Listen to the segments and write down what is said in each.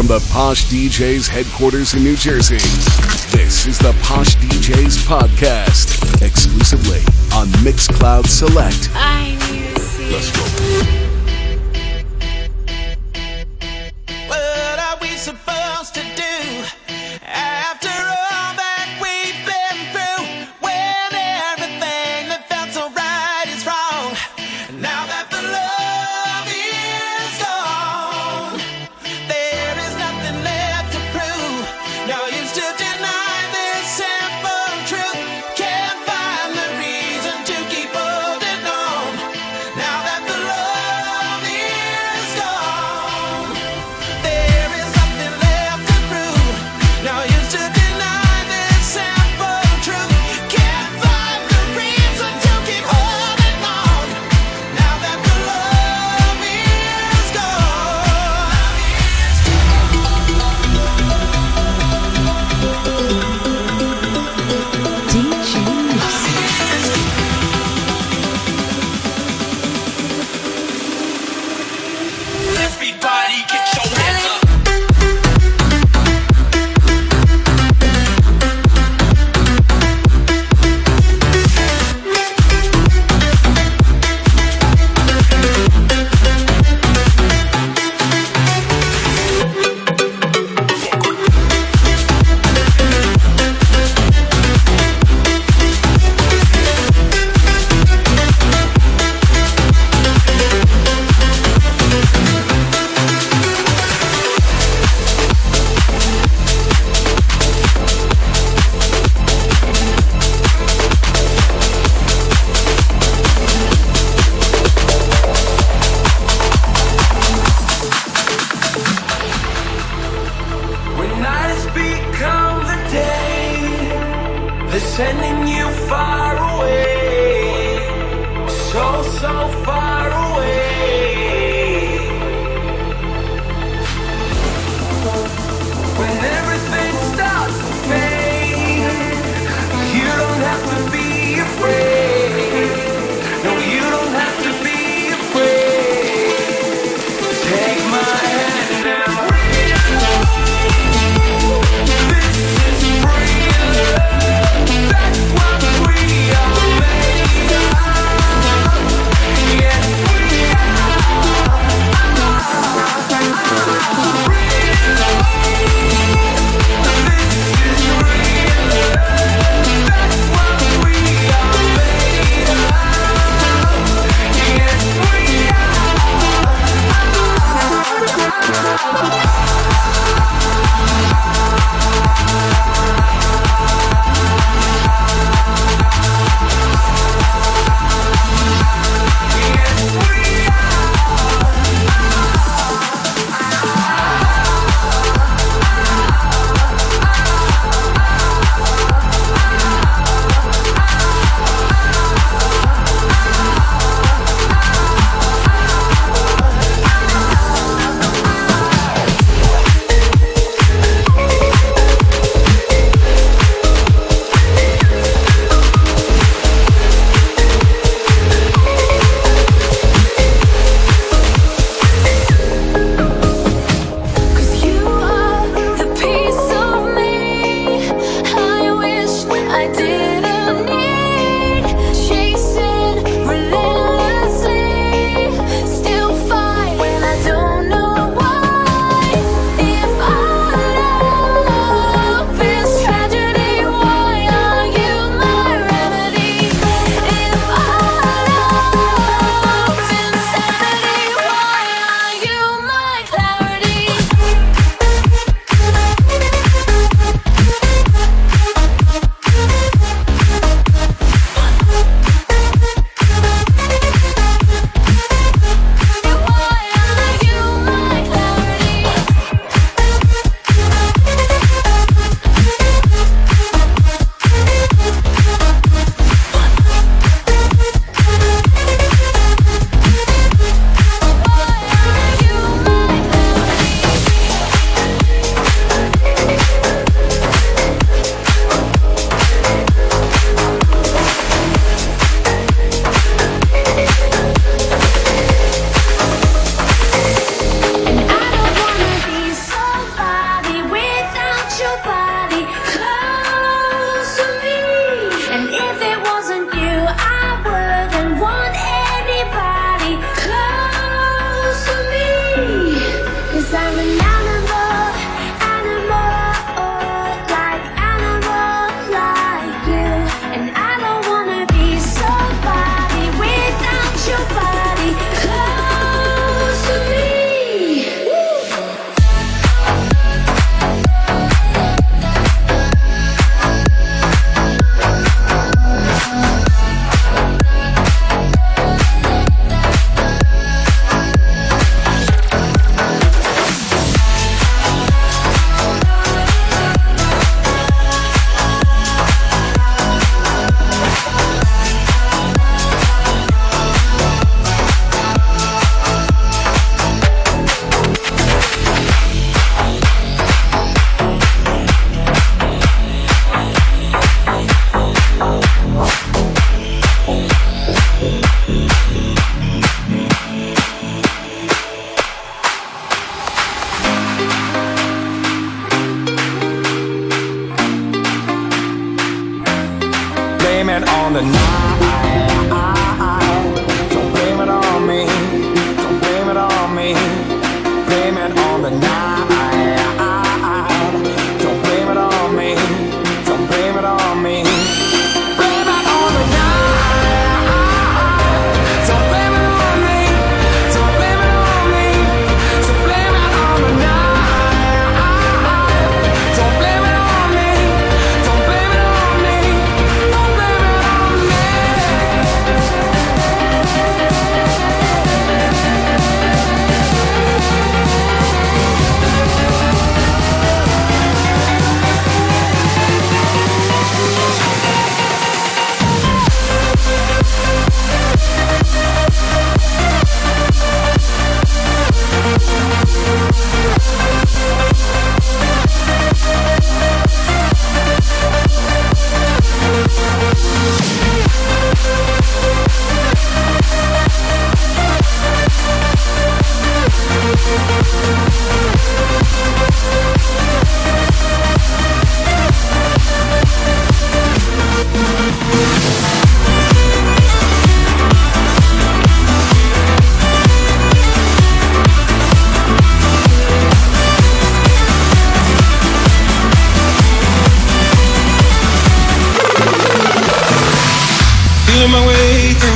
from the Posh DJs headquarters in New Jersey. This is the Posh DJs podcast, exclusively on Mixcloud Select. I need to see. Let's go.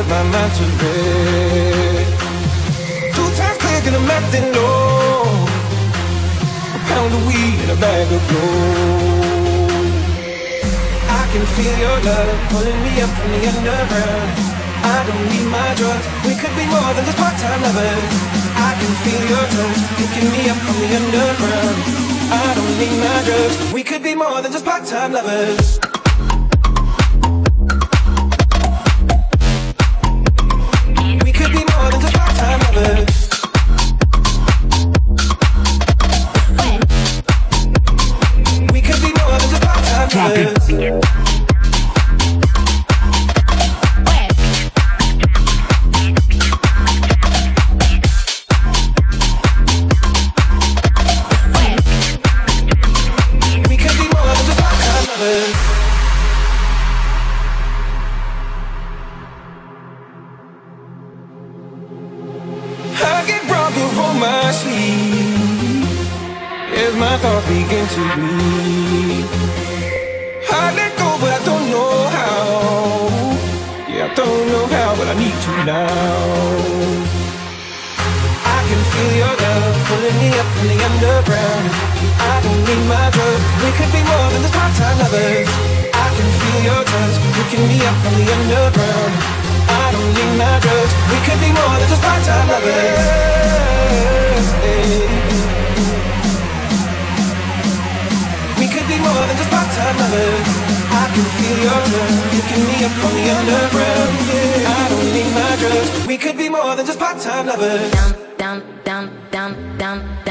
with my mind. Two times clicking a map that no. A pound of weed and a bag of gold. I can feel your love pulling me up from the underground. I don't need my drugs. We could be more than just part-time lovers. I can feel your touch picking me up from the underground. I don't need my drugs. We could be more than just part-time lovers. picking me up from the underground. I don't need my drugs. We could be more than just part-time lovers. Down, down, down, down, down.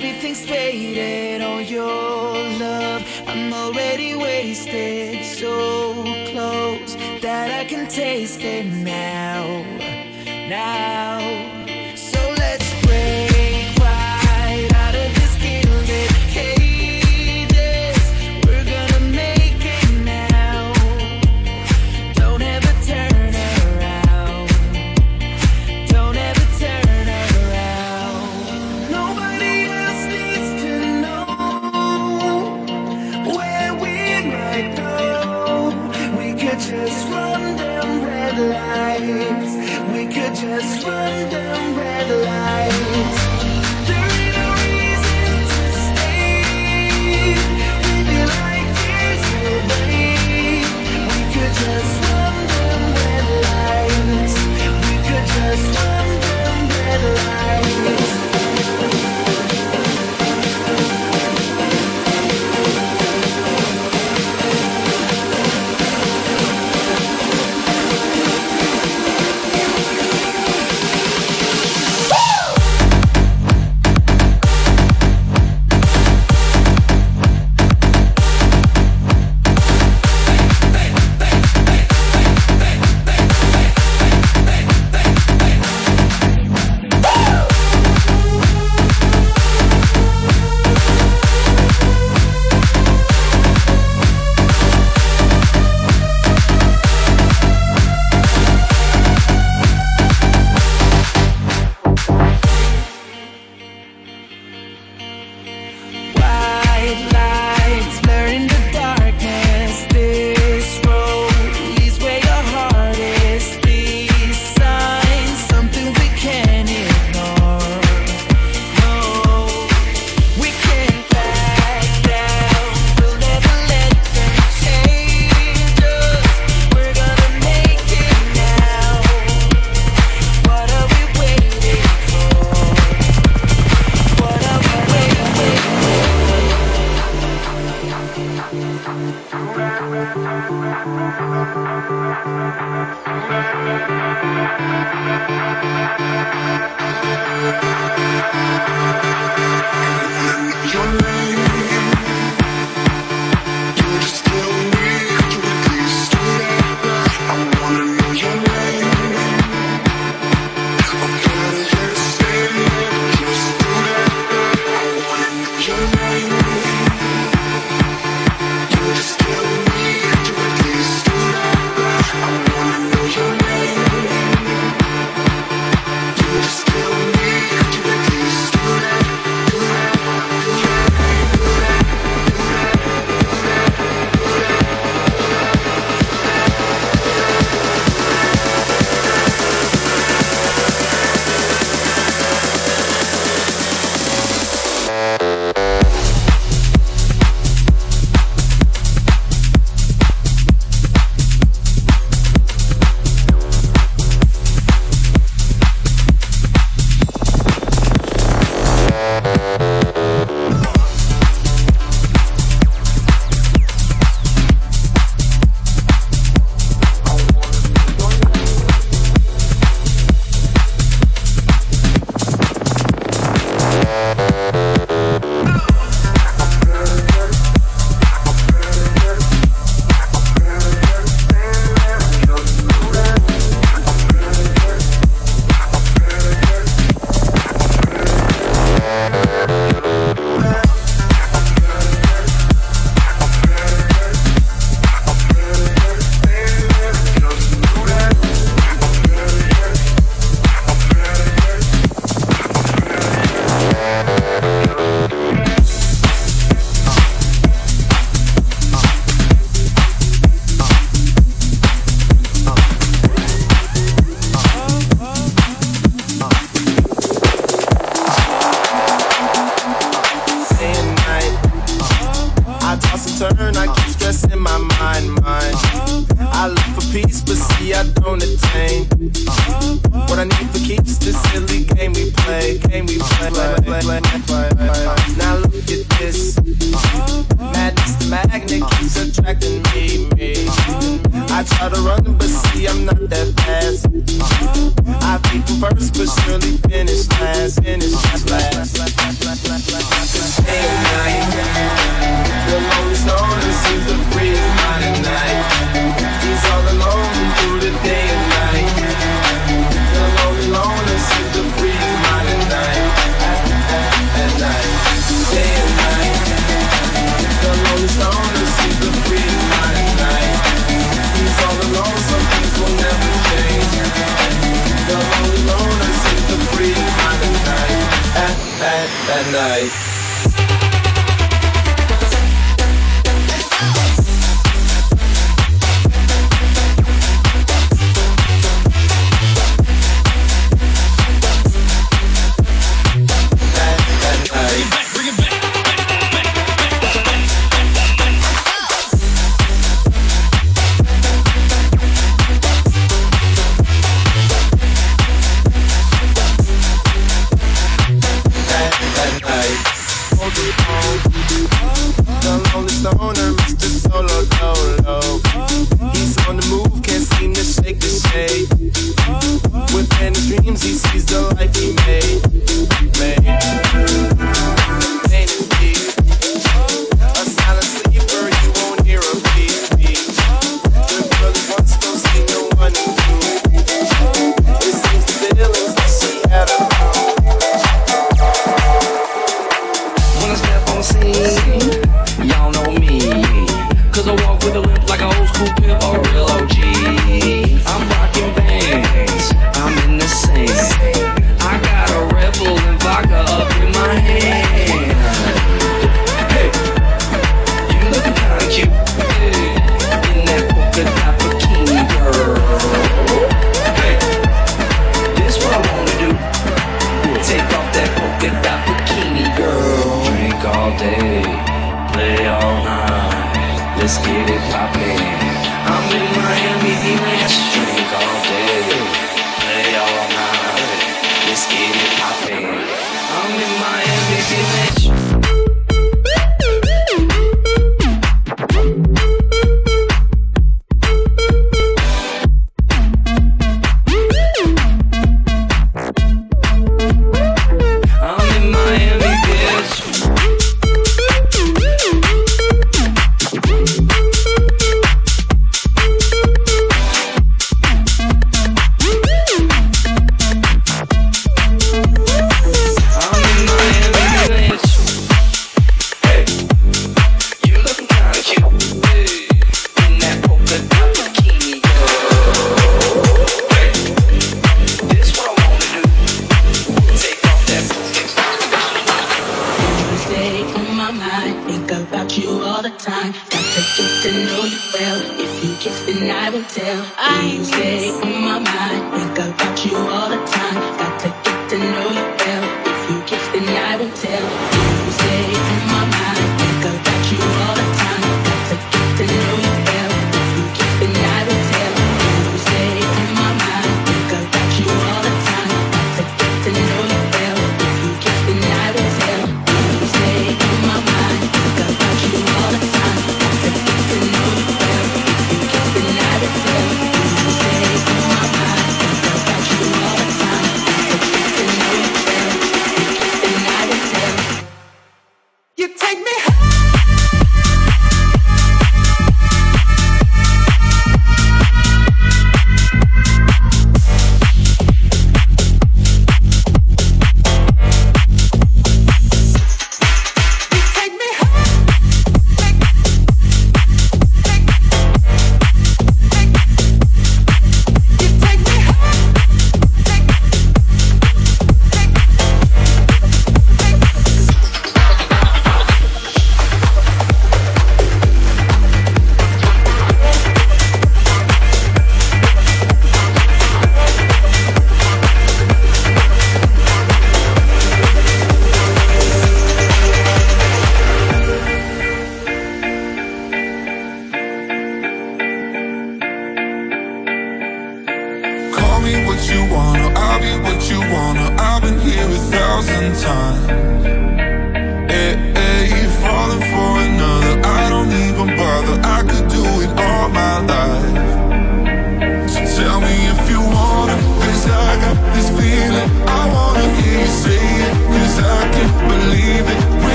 Everything's faded on your love. I'm already wasted, so close that I can taste it now. Now.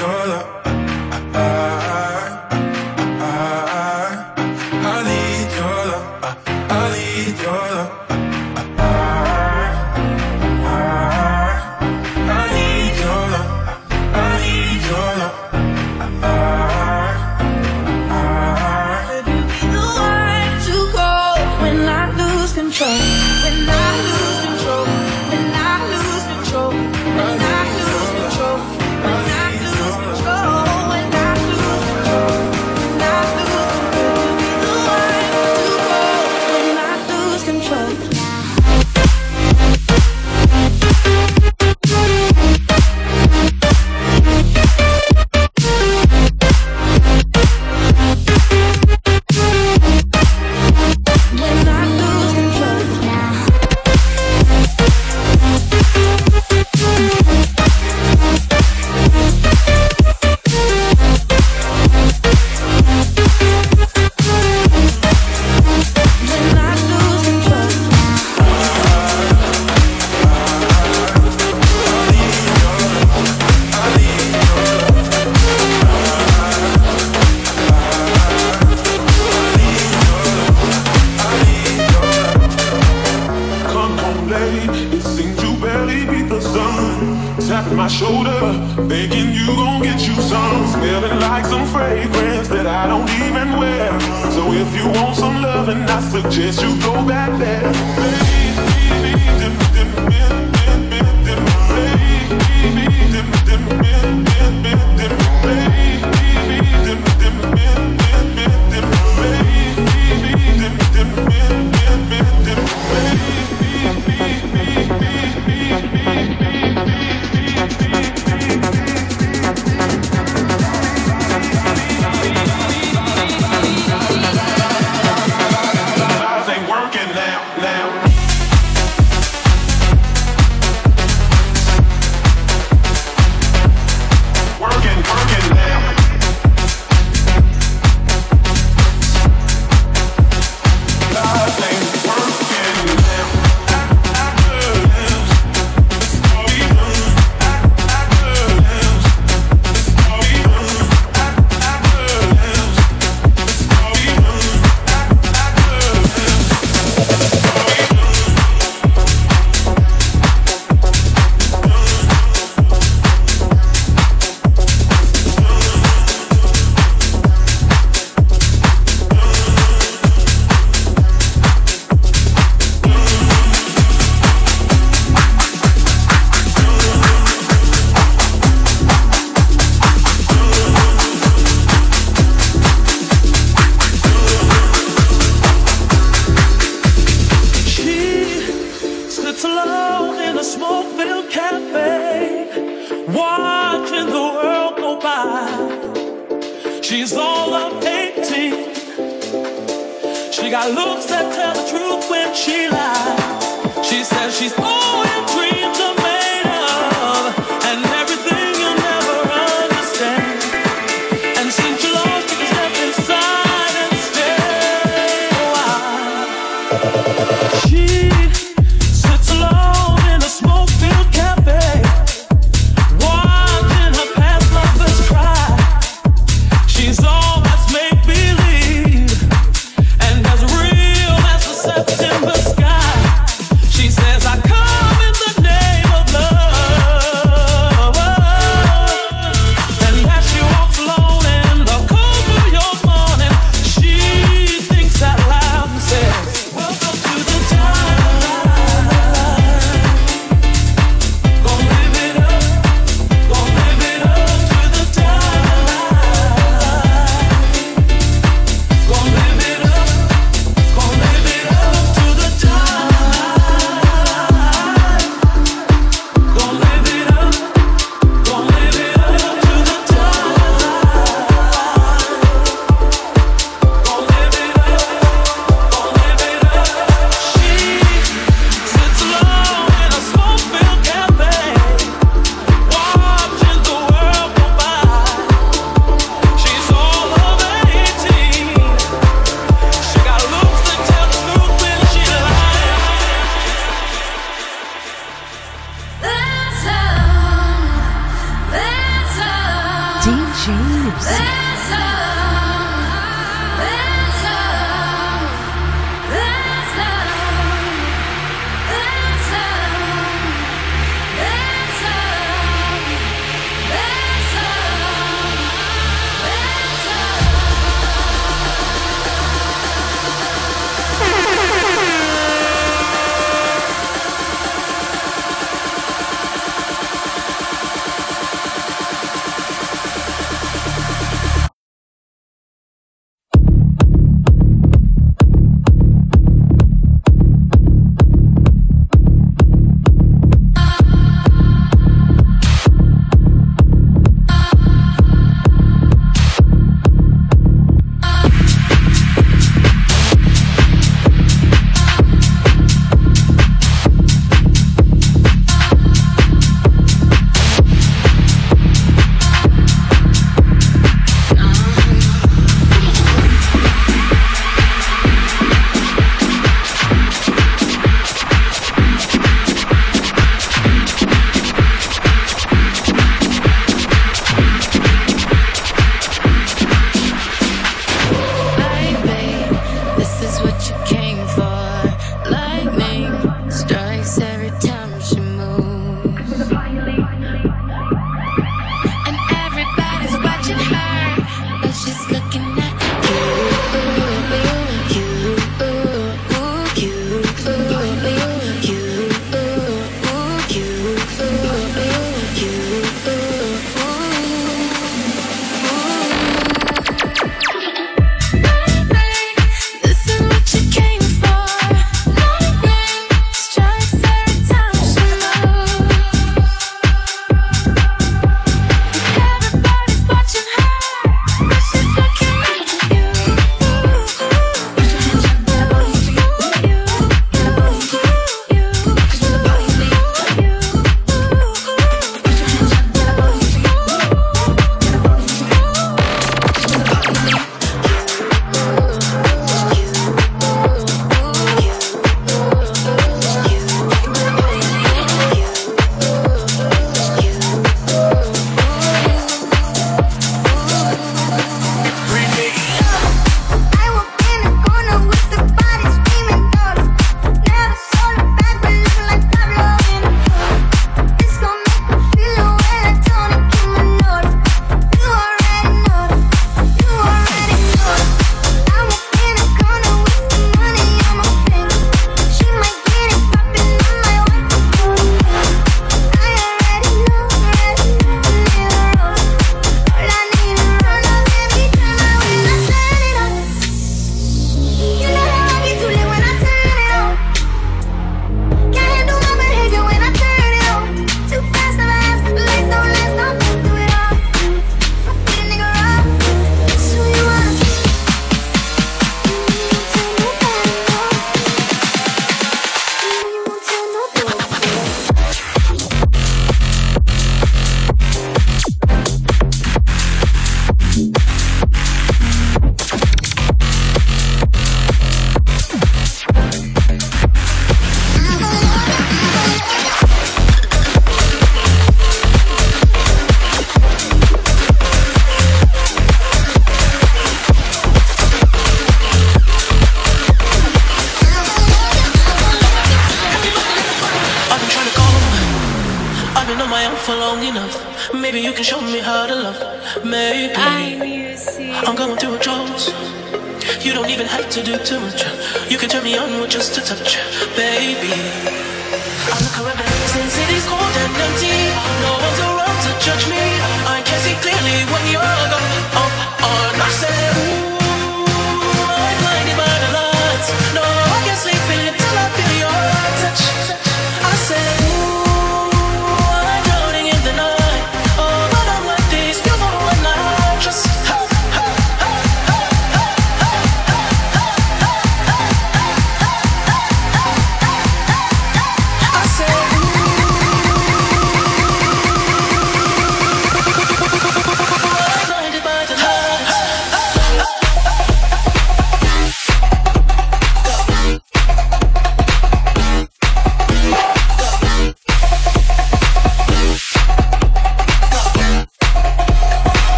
You're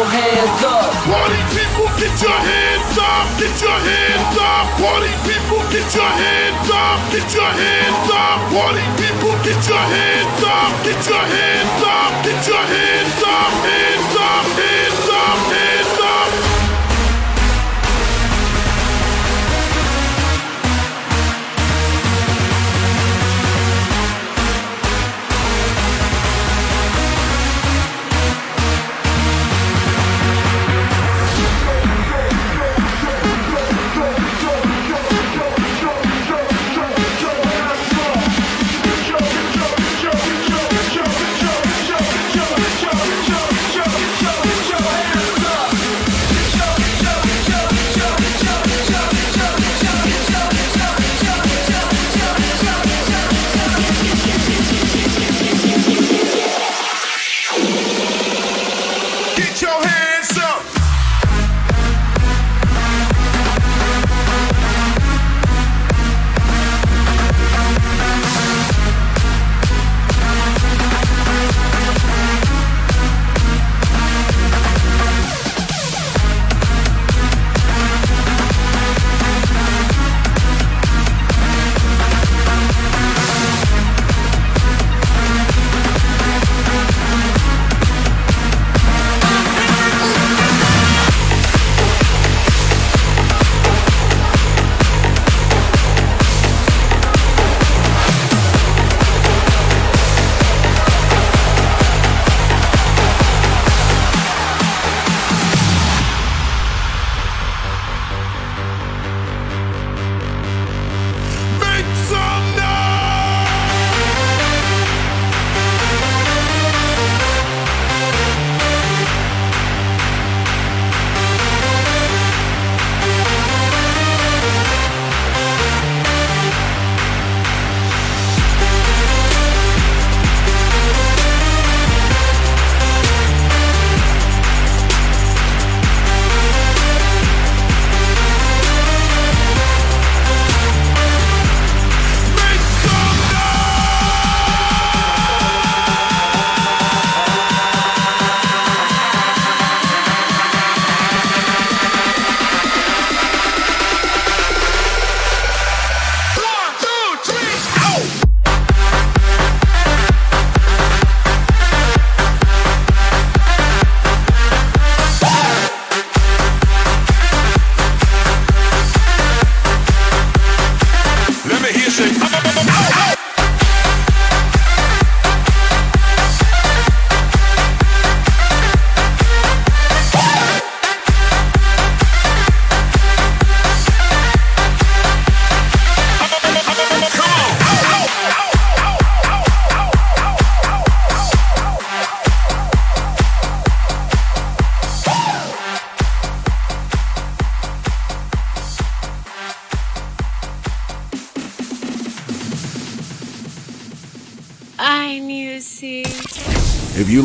your hands up. Party people, get your hands up. Get your hands up. Party people, get your hands up. Get your hands up. Party people, get your hands up. Get your hands up. Get your hands up. Hands up. Hands up. Hands up.